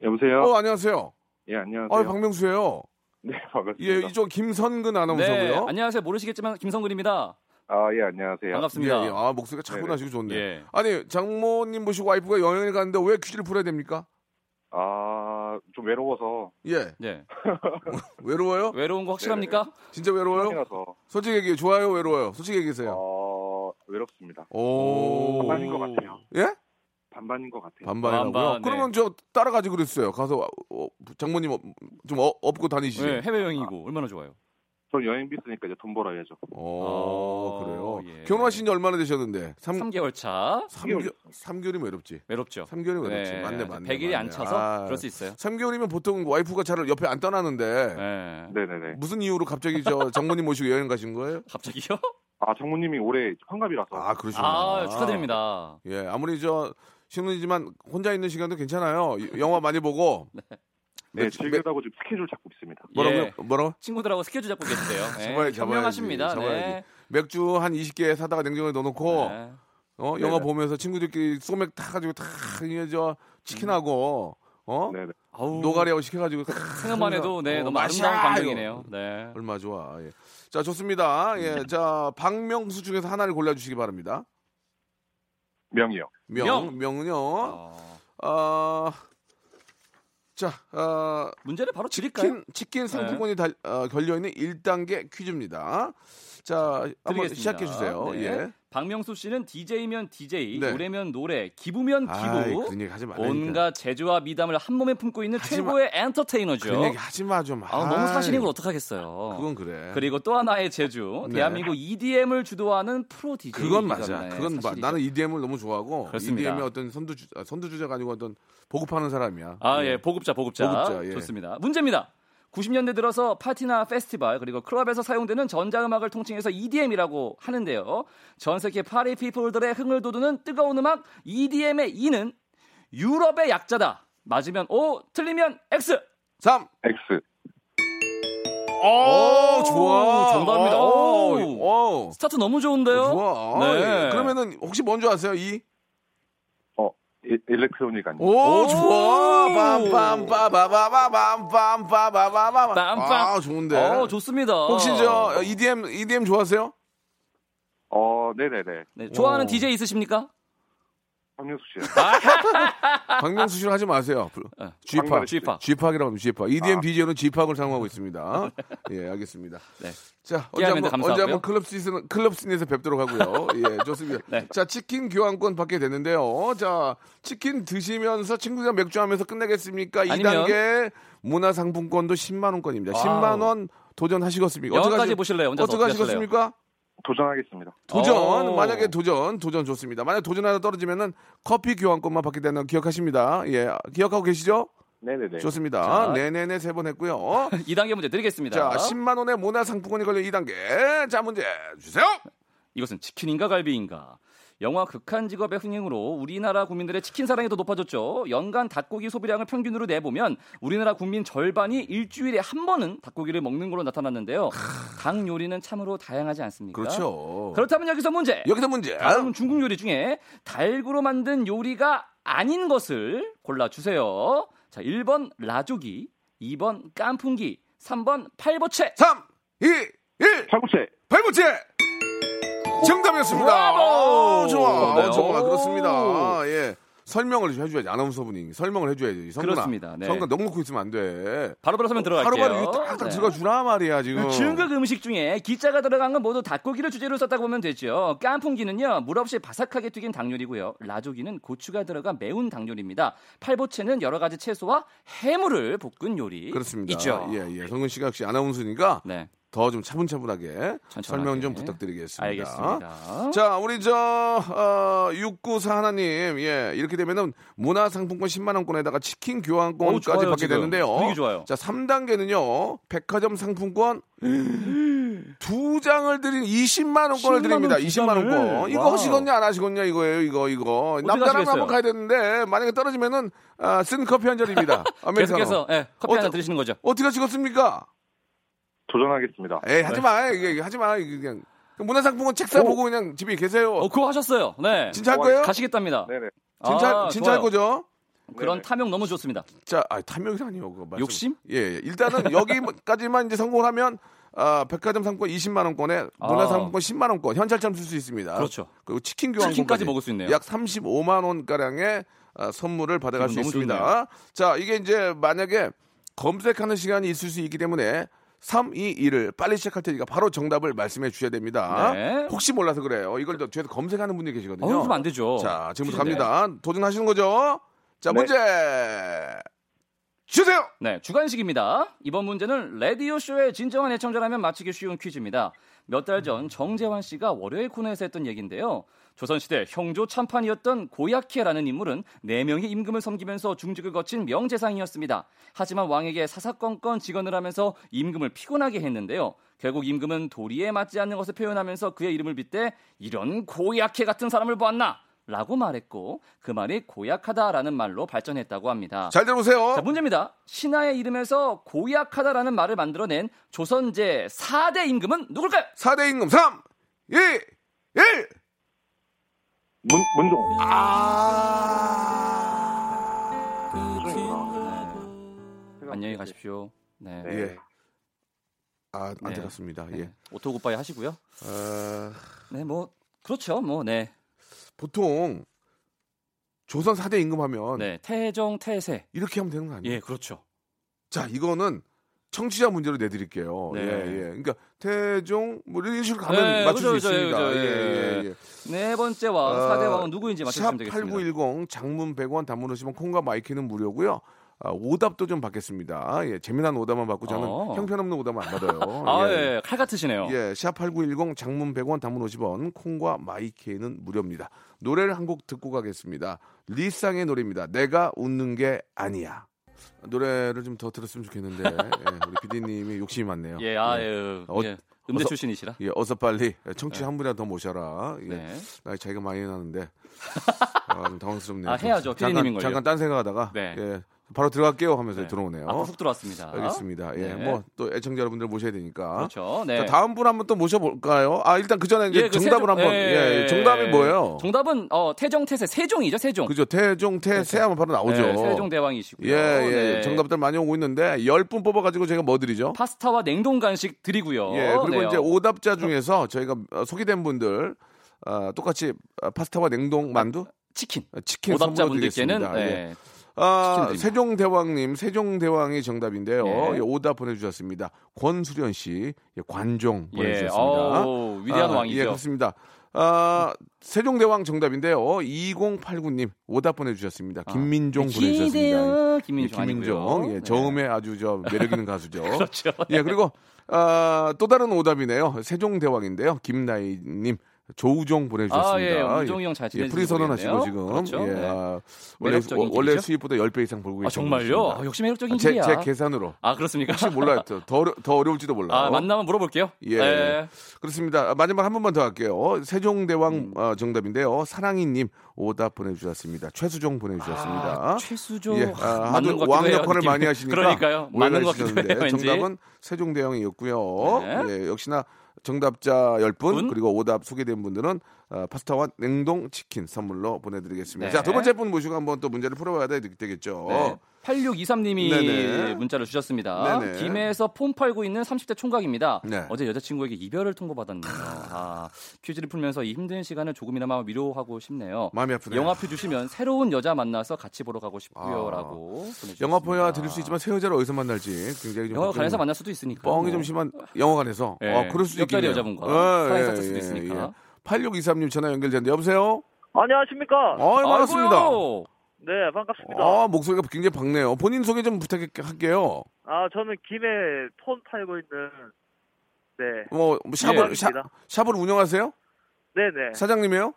여보세요? 어, 안녕하세요. 예, 안녕하세요. 아, 박명수예요. 네, 반갑습니다. 예, 이쪽 김선근 아나운서고요. 네, 안녕하세요. 모르시겠지만 김성근입니다. 아, 예, 안녕하세요. 반갑습니다. 예, 예. 아, 목소리가 차분하시고 좋네. 예. 아니, 장모님 모시고 와이프가 여행을 가는데 왜 퀴즈를 풀어야 됩니까? 아, 좀 외로워서 예. 네. 외로워요? 외로운 거 확실합니까? 진짜 외로워요? 신혼이라서 솔직히 얘기해. 좋아요, 외로워요? 솔직히 얘기해주세요. 어, 외롭습니다. 오. 반반인 것 같아요. 예? 반반인 것 같아요. 반반이라고요? 반반, 네. 그러면 저 따라가지 그랬어요. 가서 어, 장모님 어, 좀 어, 업고 다니시지. 네, 해외여행이고 얼마나 좋아요. 전 여행비 쓰니까 이제 돈 벌어야죠. 어, 아, 그래요. 예. 결혼하신 지 얼마나 되셨는데? 3, 3개월 차 3개월, 3개월이면 외롭지. 외롭죠. 3개월이면 외롭지. 네, 맞네, 맞네. 100일이 안 맞네. 차서 아, 그럴 수 있어요. 3개월이면 보통 와이프가 차를 옆에 안 떠나는데 네. 네네네. 무슨 이유로 갑자기 저 장모님 모시고 여행 가신 거예요? 갑자기요? 아, 장모님이 올해 환갑이라서. 아, 그러시구나. 아, 축하드립니다. 예, 아무리 저 신혼이지만 혼자 있는 시간도 괜찮아요. 영화 많이 보고. 네, 맥주- 즐기다고 지금 스케줄 잡고 있습니다. 뭐라고요? 예. 뭐라고? 친구들하고 스케줄 잡고. 네, 잡아야지, 잡아야지. 현명하십니다. 잡아야지. 네. 맥주 한 20개 사다가 냉장고에 넣어놓고 네. 어 영화 네네. 보면서 친구들끼리 소맥 타가지고 다 이게 저 치킨하고 어 네네. 아우, 노가리하고 시켜가지고 다 생각만 해도 네, 어, 너무 아름다운. 광경이네요. 네. 얼마 좋아. 예. 자 좋습니다. 예, 자 박명수 중에서 하나를 골라주시기 바랍니다. 명이요. 명, 명. 명은요. 어, 어, 자, 어, 문제를 바로 드릴까요? 치킨, 치킨 상품권이 달, 어, 걸려있는 1단계 퀴즈입니다. 자, 한번 드리겠습니다. 시작해 주세요. 네. 예. 박명수 씨는 DJ면 DJ, 네. 노래면 노래, 기부면 기부, 아이. 온갖 재주와 미담을 한 몸에 품고 있는 최고의 엔터테이너죠. 그런 얘기 하지 마 좀. 아, 너무 사실인 걸 어떡하겠어요. 그건 그래. 그리고 또 하나의 제주, 네. 대한민국 EDM을 주도하는 프로 DJ. 그건 맞아. 그건 봐. 나는 EDM을 너무 좋아하고 그렇습니다. EDM의 어떤 선두주 아, 선두주자가 아니고 어떤 보급하는 사람이야. 아, 예, 보급자, 보급자. 보급자, 예. 좋습니다. 문제입니다. 90년대 들어서 파티나 페스티벌 그리고 클럽에서 사용되는 전자음악을 통칭해서 EDM이라고 하는데요. 전 세계 party people들의 흥을 돋우는 뜨거운 음악 EDM의 E는 유럽의 약자다. 맞으면 O, 틀리면 X. 3. X. 오, 좋아. 정답입니다. 오, 오. 오. 스타트 너무 좋은데요? 좋아. 네. 예. 그러면은 혹시 뭔지 아세요? E 어, e- electronic 아니에요? 오, 좋아. 오. 빰빰빠바바밤빰빠바바바밤. 빰빰. 아, 좋은데. 어, 좋습니다. 혹시 저 EDM EDM 좋아하세요? 어, 네네네. 네, 좋아하는 오. DJ 있으십니까? 박명수 씨요. 박명수 씨로 하지 마세요. 박명수 G팍. G팍이라고 합니다. G팍. EDM 아. DJ는 G팍을 사용하고 있습니다. 예, 알겠습니다. 네. 자, 언제 한번, 언제 감사하고요. 한번 클럽 시즌, 클럽 scene에서 뵙도록 하고요. 예, 좋습니다. 네. 자, 치킨 교환권 받게 됐는데요. 자, 치킨 드시면서 친구들이랑 맥주 하면서 끝내겠습니까? 아니면- 2단계 문화상품권도 10만원권입니다. wow. 10만원 도전하시겠습니까? 영화까지 보실래요? 어떻게? 하시겠습니까? 도전하겠습니다. 도전, 오. 만약에 도전, 도전 좋습니다. 만약 도전하다 떨어지면은 커피 교환권만 받게 되는 거 기억하십니다. 예, 기억하고 계시죠? 네네네. 좋습니다. 자. 네네네 세 번 했고요. 2단계 문제 드리겠습니다. 자, 10만 원의 문화 상품권이 걸려 2단계. 자, 문제 주세요. 이것은 치킨인가 갈비인가? 영화 극한 직업의 흥행으로 우리나라 국민들의 치킨 사랑이 더 높아졌죠. 연간 닭고기 소비량을 평균으로 내보면 우리나라 국민 절반이 일주일에 한 번은 닭고기를 먹는 걸로 나타났는데요. 닭 요리는 참으로 다양하지 않습니까? 그렇죠. 그렇다면 여기서 문제. 여기서 문제. 다음 중국 요리 중에 닭으로 만든 요리가 아닌 것을 골라 주세요. 자, 1번 라조기, 2번 깐풍기, 3번 팔보채. 3, 2, 1. 팔구채. 발부채 정답이었습니다. 브라보! 오, 좋아. 네. 오, 좋아. 오. 그렇습니다. 예. 설명을 좀 해줘야지. 아나운서분이. 설명을 해줘야지. 성근아. 그렇습니다. 네. 성근 넉넉히 있으면 안 돼. 바로바로 설명 들어갈게요. 이거 딱딱 네. 들어주라 말이야, 지금. 중국 음식 중에 기자가 들어간 건 모두 닭고기를 주재로 썼다고 보면 되죠. 깐풍기는요 물 없이 바삭하게 튀긴 닭요리고요. 라조기는 고추가 들어간 매운 닭요리입니다. 팔보채는 여러 가지 채소와 해물을 볶은 요리 그렇습니다. 있죠. 예, 예. 성근 씨가 역시 아나운서니까 네, 더 좀 차분차분하게 천천하게. 설명 좀 부탁드리겠습니다. 알겠습니다. 자, 우리 저, 어, 694 하나님, 예, 이렇게 되면은 문화상품권 10만 원권에다가 치킨 어우, 교환권까지 좋아요, 받게 지금. 되는데요. 분위기 좋아요. 자, 3단계는요, 백화점 상품권 두 장을 드린 20만 원권을 10만 원 드립니다. 두 20만 원권. 장을. 이거. 하시겠냐, 안 하시겠냐, 이거예요, 이거, 이거. 남자랑? 한번 가야 되는데, 만약에 떨어지면은, 아, 쓴 커피 한 잔입니다. 아메리카노. 계속해서 예, 커피 어떠- 한잔 드시는 거죠. 어떻게 하시겠습니까? 도전하겠습니다. 에이, 하지 마. 이게, 하지 마. 이게 그냥. 문화상품권 책 사보고 그냥 집에 계세요. 어, 그거 하셨어요. 네. 진짜 할 거예요? 가시겠답니다. 네네. 진짜, 아, 진짜 할 좋아요. 거죠? 그런 네네. 탐욕 너무 좋습니다. 자, 아, 탐욕이라니요. 그거 말씀. 욕심? 예, 예. 일단은 여기까지만 이제 성공을 하면, 아, 백화점 상품권 20만 원권에 문화 상품권 10만 원권, 현찰처럼 쓸 수 있습니다. 아. 그렇죠. 그리고 치킨 교환권까지 치킨까지 먹을 수 있네요. 약 35만 원 가량의 아, 선물을 받아갈 수 있습니다. 좋네요. 자, 이게 이제 만약에 검색하는 시간이 있을 수 있기 때문에 3, 2, 1을 빨리 시작할 테니까 바로 정답을 말씀해 주셔야 됩니다. 네. 혹시 몰라서 그래요. 이걸 또 뒤에서 검색하는 분들이 계시거든요. 어, 그러면 안 되죠. 자, 지금부터 퀴즈인데. 갑니다. 도전하시는 거죠? 자, 네. 문제 주세요. 네, 주관식입니다. 이번 문제는 라디오 쇼의 진정한 애청자라면 맞히기 쉬운 퀴즈입니다. 몇 달 전 정재환 씨가 월요일 코너에서 했던 얘기인데요. 조선시대 형조 참판이었던 고야케라는 인물은 4명의 임금을 섬기면서 중직을 거친 명재상이었습니다. 하지만 왕에게 사사건건 직언을 하면서 임금을 피곤하게 했는데요. 결국 임금은 도리에 맞지 않는 것을 표현하면서 그의 이름을 빗대 이런 고야케 같은 사람을 보았나? 라고 말했고 그 말이 고약하다라는 말로 발전했다고 합니다. 잘 들어보세요. 자, 문제입니다. 신하의 이름에서 고약하다라는 말을 만들어낸 조선제 4대 임금은 누굴까요? 4대 임금 3, 2, 1. 문, 문종. 아. 안녕히 가십시오. 네. 네. 예. 아, 네. 안타깝습니다. 네. 예. auto goodbye 하시고요. 어, 네, 뭐 그렇죠. 뭐 네. 보통 조선 4대 임금 하면 네. 태정태세. 이렇게 하면 되는 거 아니에요? 예, 그렇죠. 자, 이거는 청취자 문제로 내드릴게요. 네. 예, 예. 그러니까 태종 뭐 이런 식으로 가면 네, 맞출 그죠, 수 그죠, 있습니다. 그죠, 예, 예, 예, 예. 네 번째 왕, 어, 4대 왕은 누구인지 맞추시면 되겠습니다. 샵8910 장문 100원 단문 오시면 콩과 마이크는 무료고요. 아, 오답도 좀 받겠습니다. 예, 재미난 오답만 받고 저는 어. 형편없는 오답은 안 받아요. 아, 예. 예. 칼 같으시네요. 예, 샵8910 장문 100원 단문 50원 콩과 마이케이는 무료입니다. 노래를 한 곡 듣고 가겠습니다. 리쌍의 노래입니다. 내가 웃는 게 아니야. 노래를 좀 더 들었으면 좋겠는데 예, 우리 PD님이 욕심이 많네요. 예, 아, 예. 예. 어, 예. 음대 어서- 출신이시라. 예, 어서 빨리 청취 한 분이라도 더 모셔라. 예. 네. 나이 차이가 많이 나는데 아, 좀 당황스럽네요. 아, 해야죠. 잠깐, 피디님인 걸요. 잠깐 딴 생각하다가 네. 예, 바로 들어갈게요 하면서 네. 들어오네요. 훅 들어왔습니다. 알겠습니다. 예, 네. 뭐또 애청자 여러분들 모셔야 되니까. 그렇죠. 네. 자, 다음 분 한번 또 모셔볼까요? 아 일단 그 전에 이제 예, 그 정답을 세종- 한번 예, 예, 정답이 뭐예요? 정답은 어, 태정 태세 세종이죠, 세종. 그죠 태종 태세 하면 바로 나오죠. 네, 세종 대왕이시고요. 예, 예. 네. 정답들 많이 오고 있는데 10분 뽑아가지고 제가 뭐 드리죠? 파스타와 냉동 간식 드리고요. 예, 그리고 네. 이제 오답자 중에서 저희가 어, 소개된 분들 어, 똑같이 어, 파스타와 냉동 만두, 치킨. 어, 치킨 오답자분들께는. 예. 네. 아. 세종대왕님, 세종대왕이 정답인데요. 예. 예, 오답 보내주셨습니다. 권수련 씨, 예, 관종 예, 보내주셨습니다. 어우, 위대한 아, 왕이죠. 예, 그렇습니다. 아, 세종대왕 정답인데요. 2089님 오답 보내주셨습니다. 김민종 보내주셨습니다. 아, 기대요. 예, 김민종 김민종. 예, 네. 저음에 아주 저 매력 있는 가수죠. 그렇죠. 예, 그리고 아, 또 다른 오답이네요. 세종대왕인데요. 김나희님. 조우종 보내주셨습니다. 아, 예, 우종이 형잘 예, 지내시는지 프리 선언하시고. 지금 그렇죠. 예, 네. 아, 원래 매력적인 원래 길이죠? 수입보다 10배 이상 벌고 아, 계신 정말요? 아, 역시 매력적인 제, 길이야. 제 계산으로 아, 그렇습니까? 혹시 몰라요. 더, 더, 어려- 더 어려울지도 몰라요. 아, 만나면 물어볼게요. 예. 네. 그렇습니다. 아, 마지막 한 번만 더 할게요. 세종대왕 음. 어, 정답인데요. 사랑이님 오답 보내주셨습니다. 최수종 보내주셨습니다. 아, 최수조. 예, 아, 맞는 것 왕 역할을. 많이 하시니까 그러니까요. 맞는 것 같기도 해요. 정답은 세종대왕이었고요. 네. 예, 역시나 정답자 10분 분? 그리고 오답 소개된 분들은 어, 파스타와 냉동 치킨 선물로 보내드리겠습니다. 네. 자, 두 번째 분 모시고 한번 또 문제를 풀어봐야 되, 되겠죠. 네. 8623님이 네네. 문자를 주셨습니다. 네네. 김해에서 폰 팔고 있는 30대 총각입니다. 네. 어제 여자친구에게 이별을 통보받았네요. 아, 퀴즈를 풀면서 이 힘든 시간을 조금이나마 위로하고 싶네요. 마음이 아프네요. 영화표 주시면 새로운 여자 만나서 같이 보러 가고 싶고요. 아. 라고. 영화표야 드릴 수 있지만 새 여자를 어디서 만날지 굉장히 좀 영화관에서 걱정이- 만날 수도 있으니까. 뻥이 뭐. 좀 심한 영화관에서 예, 어, 그럴 수도 옆자리 있겠네요. 여자분과 어, 사랑했을 수도 있으니까. 8623님 전화 연결되는데 여보세요? 안녕하십니까? 어, 반갑습니다. 아이고요. 네, 반갑습니다. 아, 목소리가 굉장히 밝네요. 본인 소개 좀 부탁할게요. 아, 저는 김해 폰 팔고 있는 네, 뭐, 뭐 샵을, 예. 샵, 샵을 운영하세요? 네 네, 사장님이에요?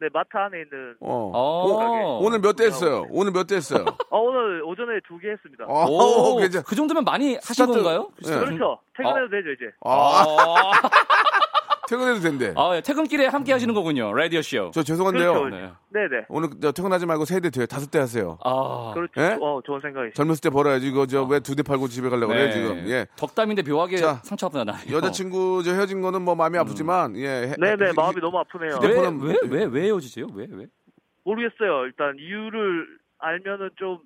네 마트 안에 있는. 어. 어. 오, 늘 몇 대 했어요? 오늘 몇 대 했어요? 어, 오늘 오전에 두 개 했습니다. 어, 오, 괜찮. 그 정도면 많이 하신 스타트- 건가요? 예. 그렇죠. 퇴근해도 되죠 이제. 아, 아, 퇴근해도 된대. 아, 예, 퇴근길에 함께 하시는 거군요. 라디오 쇼. 저 죄송한데요. 그렇죠. 네. 네네. 오늘 저 퇴근하지 말고 세대 돼요. 다섯 대 하세요. 아, 그렇죠. 예? 어, 좋은 생각이시죠. 젊었을 때 벌어야지. 이거 저 왜 두 대 팔고 집에 가려고 그래, 네. 지금. 예. 덕담인데 묘하게 자, 상처가 나요. 여자친구 저 헤어진 거는 뭐 마음이 아프지만, 예. 해- 네네, 해- 마음이 너무 아프네요. 휴대- 왜, 왜, 왜, 왜 헤어지세요? 왜, 왜? 모르겠어요. 일단 이유를 알면은 좀.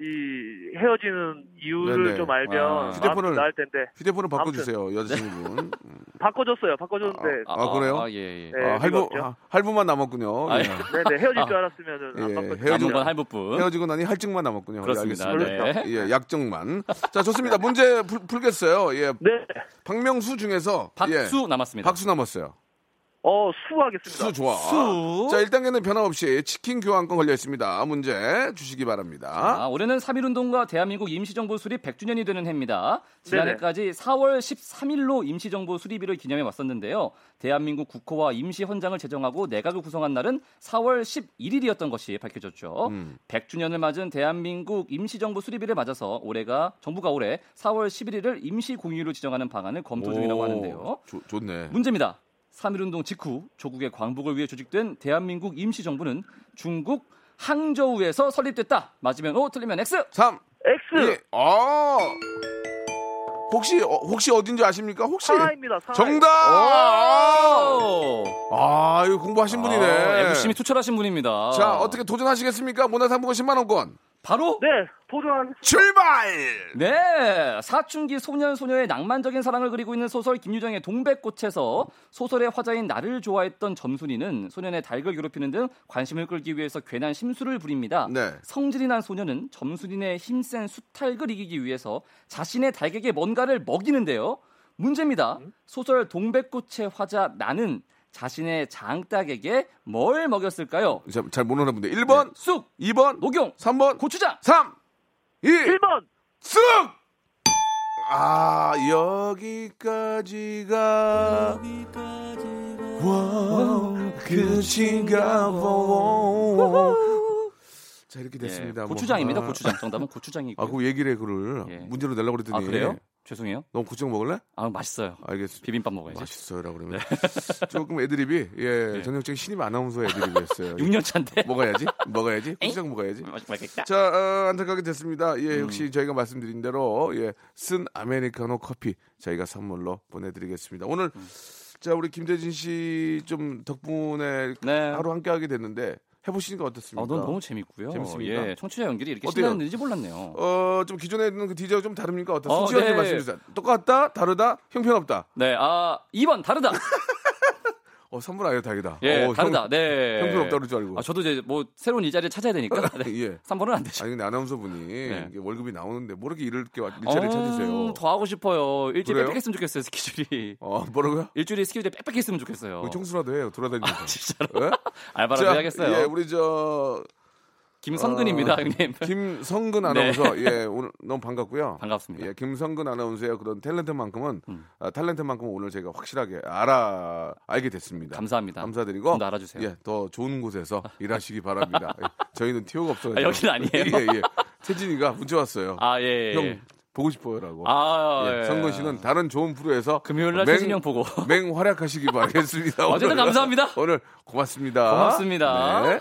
이 헤어지는 이유를 네네. 좀 알면 아. 휴대폰을- 나을 텐데 휴대폰을 바꿔주세요, 여자친구분. 바꿔줬어요. 바꿔줬는데 아, 그래요? 아, 예, 예. 네, 아, 할부? 아, 할부만 남았군요. 아, 예. 네네 헤어질 아. 줄 알았으면은 예, 남은 건 할부뿐. 헤어지고 나니 할증만 남았군요. 예, 그렇습니다. 알겠습니다. 네. 예, 약정만. 자, 좋습니다. 문제 풀, 풀겠어요. 예. 네. 박명수 중에서 예, 박수 남았습니다. 박수 남았어요. 어 수하겠습니다. 수 좋아. 수. 자, 1단계는 변함없이 치킨 교환권 걸려 있습니다. 문제 주시기 바랍니다. 아, 올해는 3.1 운동과 대한민국 임시정부 수립 100주년이 되는 해입니다. 지난해까지 4월 13일로 임시정부 수립일을 기념해 왔었는데요. 대한민국 국호와 임시헌장을 제정하고 내각을 구성한 날은 4월 11일이었던 것이 밝혀졌죠. 음. 100주년을 맞은 대한민국 임시정부 수립일을 맞아서 올해가 정부가 올해 4월 11일을 임시 공휴일로 지정하는 방안을 검토 중이라고 오, 하는데요. 좋- 좋네. 문제입니다. 3.1운동 직후 조국의 광복을 위해 조직된 대한민국 임시정부는 중국 항저우에서 설립됐다. 맞으면 O, 틀리면 X. 3, X 2, 아. 혹시, 어, 혹시 어딘지 아십니까? 혹시? 상하입니다. 상하. 정답! 오! 아, 이거 공부하신 분이네. 아, 열심히 투철하신 분입니다. 자, 어떻게 도전하시겠습니까? 문화상품권 10만 원권. 바로 네 도전. 출발! 네 사춘기 소년 소녀의 낭만적인 사랑을 그리고 있는 소설 김유정의 동백꽃에서 소설의 화자인 나를 좋아했던 점순이는 소년의 닭을 괴롭히는 등 관심을 끌기 위해서 괜한 심수를 부립니다. 네. 성질이 난 소년은 점순이의 힘센 수탈을 이기기 위해서 자신의 닭에게 뭔가를 먹이는데요. 문제입니다. 소설 동백꽃의 화자 나는 자신의 장닭에게 뭘 먹였을까요? 자, 잘 모르는 분들. 1번, 쑥, 2번, 녹용, 3번, 고추장. 3, 2, 1번 쓱! 아, 여기까지가 와, 끝인가 봐. 자, 이렇게 됐습니다. 예, 뭐. 고추장입니다. 아, 고추장. 정답은 고추장이고. 아, 그 얘기를 해, 그를. 예. 문제로 내려고 그랬더니. 아, 그래요? 죄송해요. 너무 구청 먹을래? 아 맛있어요. 알겠습니다. 비빔밥 먹어야지. 맛있어요라고 그러면 조금 애드립이 예 네. 전형적인 신입 아나운서 애드립이었어요. 6년 차인데. 먹어야지, 먹어야지, 구청 먹어야지. 맛있겠다. 자, 어, 안타깝게 됐습니다. 예, 음. 역시 저희가 말씀드린 대로 예, 쓴 아메리카노 커피 저희가 선물로 보내드리겠습니다. 오늘 음. 자 우리 김대진 씨 좀 덕분에 네. 하루 함께하게 됐는데 해보시니까 아, 어떻습니까? 넌 너무 재밌고요. 재밌습니까? 예, 청취자 연결이 이렇게 어때요? 신났는지 몰랐네요. 어, 좀 기존에 있는 그 디저가 좀 다릅니까? 어떤 어, 네. 말씀해 주세요. 똑같다, 다르다, 형편없다. 네, 아 2번 다르다. 어, 선물 아예 다르다. 예, 어, 다르다. 형, 네. 형편없다 그럴 줄 알고. 아, 저도 이제 뭐 새로운 일자리를 찾아야 되니까. 네. 예. 3번은 안 되죠. 아니 근데 아나운서 분이 네. 월급이 나오는데 뭐 이렇게 일을 게 일자리 찾으세요? 어, 더 하고 싶어요. 일주일에 그래요? 빽빽했으면 좋겠어요, 스케줄이. 어, 뭐라고요? 일주일에 스케줄이 빽빽했으면 좋겠어요. 그 청소라도 해요. 돌아다니면서. 아, 진짜로? 예? 알바라도 자, 해야겠어요. 예, 우리 저 김성근입니다, 어, 형님. 김성근 네. 아나운서 예 오늘 너무 반갑고요. 반갑습니다. 예, 김성근 아나운서의 그런 탤런트만큼은 음. 아, 탤런트만큼 오늘 제가 확실하게 알아 알게 됐습니다. 감사합니다. 감사드리고 좀더 알아주세요. 예, 더 좋은 곳에서 일하시기 바랍니다. 예, 저희는 티오가 없어요. 아, 여기는 아니에요? 예, 예. 태진이가 문자 왔어요. 아, 예. 예. 형 보고 싶어요라고. 아, 예, 예. 성근 씨는 다른 좋은 프로에서 금요일 날 맹- 태진이 형 보고. 맹 활약하시기 바라겠습니다. 어쨌든 오늘. 감사합니다. 오늘 고맙습니다. 고맙습니다. 네.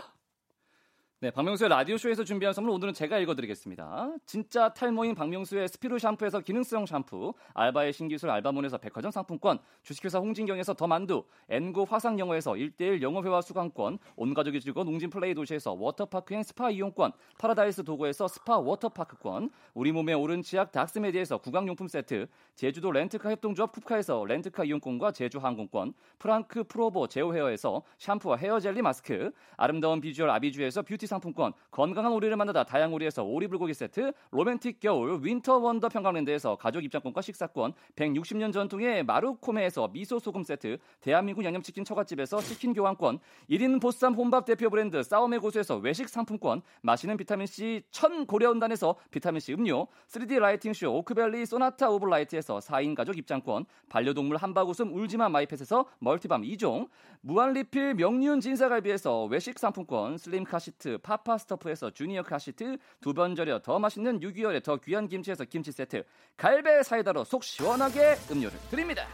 네, 박명수의 라디오쇼에서 준비한 선물 오늘은 제가 읽어드리겠습니다. 진짜 탈모인 박명수의 스피루 샴푸에서 기능성 샴푸, 알바의 신기술 알바몬에서 백화점 상품권, 주식회사 홍진경에서 더 만두, N구 화상영어에서 1대1 영어회화 수강권, 온가족이 즐거운 웅진플레이 도시에서 워터파크 and 스파 이용권, 파라다이스 도고에서 스파 워터파크권, 우리 몸의 오른 치약 닥스메디에서 구강용품 세트, 제주도 렌트카 협동조합 쿱카에서 렌트카 이용권과 제주 항공권, 프랑크 프로보 제오 헤어에서 샴푸와 헤어 젤리 마스크, 아름다운 비주얼 아비주에서 뷰티 상품권, 건강한 오리를 만나다 다향오리에서 오리불고기 세트, 로맨틱 겨울 윈터 원더 평강랜드에서 가족 입장권과 식사권, 160년 전통의 마루코메에서 미소 소금 세트, 대한민국 양념치킨 처갓집에서 치킨 교환권, 1인 보쌈 혼밥 대표 브랜드 싸움의 고수에서 외식 상품권, 마시는 비타민 C 천 고려온단에서 비타민 C 음료, 3D lighting 쇼 오크밸리 소나타 오브 라이트에서 4인 가족 입장권, 반려동물 한바구음 울지마 마이펫에서 멀티밤 2종, 무한 리필 명륜 진사갈비에서 외식 상품권, 슬림 카시트 파파 스토프에서 주니어 카시트, 두 번 절여 더 맛있는 6개월의 더 귀한 김치에서 김치 세트, 갈배 사이다로 속 시원하게 음료를 드립니다.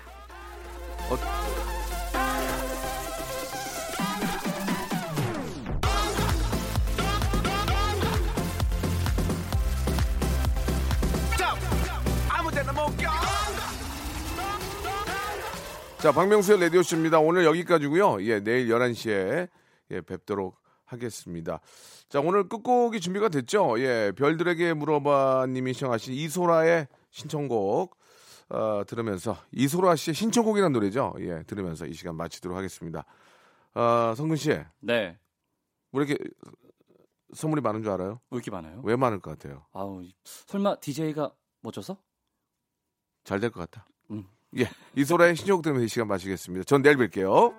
자, 박명수의 라디오쇼입니다. 오늘 여기까지고요 예, 내일 11시에 예, 뵙도록 하겠습니다. 자, 오늘 끝곡이 준비가 됐죠? 예, 별들에게 물어봐 님이 신청하신 이소라의 신청곡 어, 들으면서 이소라 씨의 신청곡이라는 노래죠. 예, 들으면서 이 시간 마치도록 하겠습니다. 어, 성근 씨, 왜 네. 이렇게 선물이 많은 줄 알아요? 왜 이렇게 많아요? 왜 많을 것 같아요? 아우, 설마 DJ가 멋져서? 잘 될 것 같아. 음. 예, 이소라의 신청곡 들으면서 이 시간 마치겠습니다. 전 내일 뵐게요.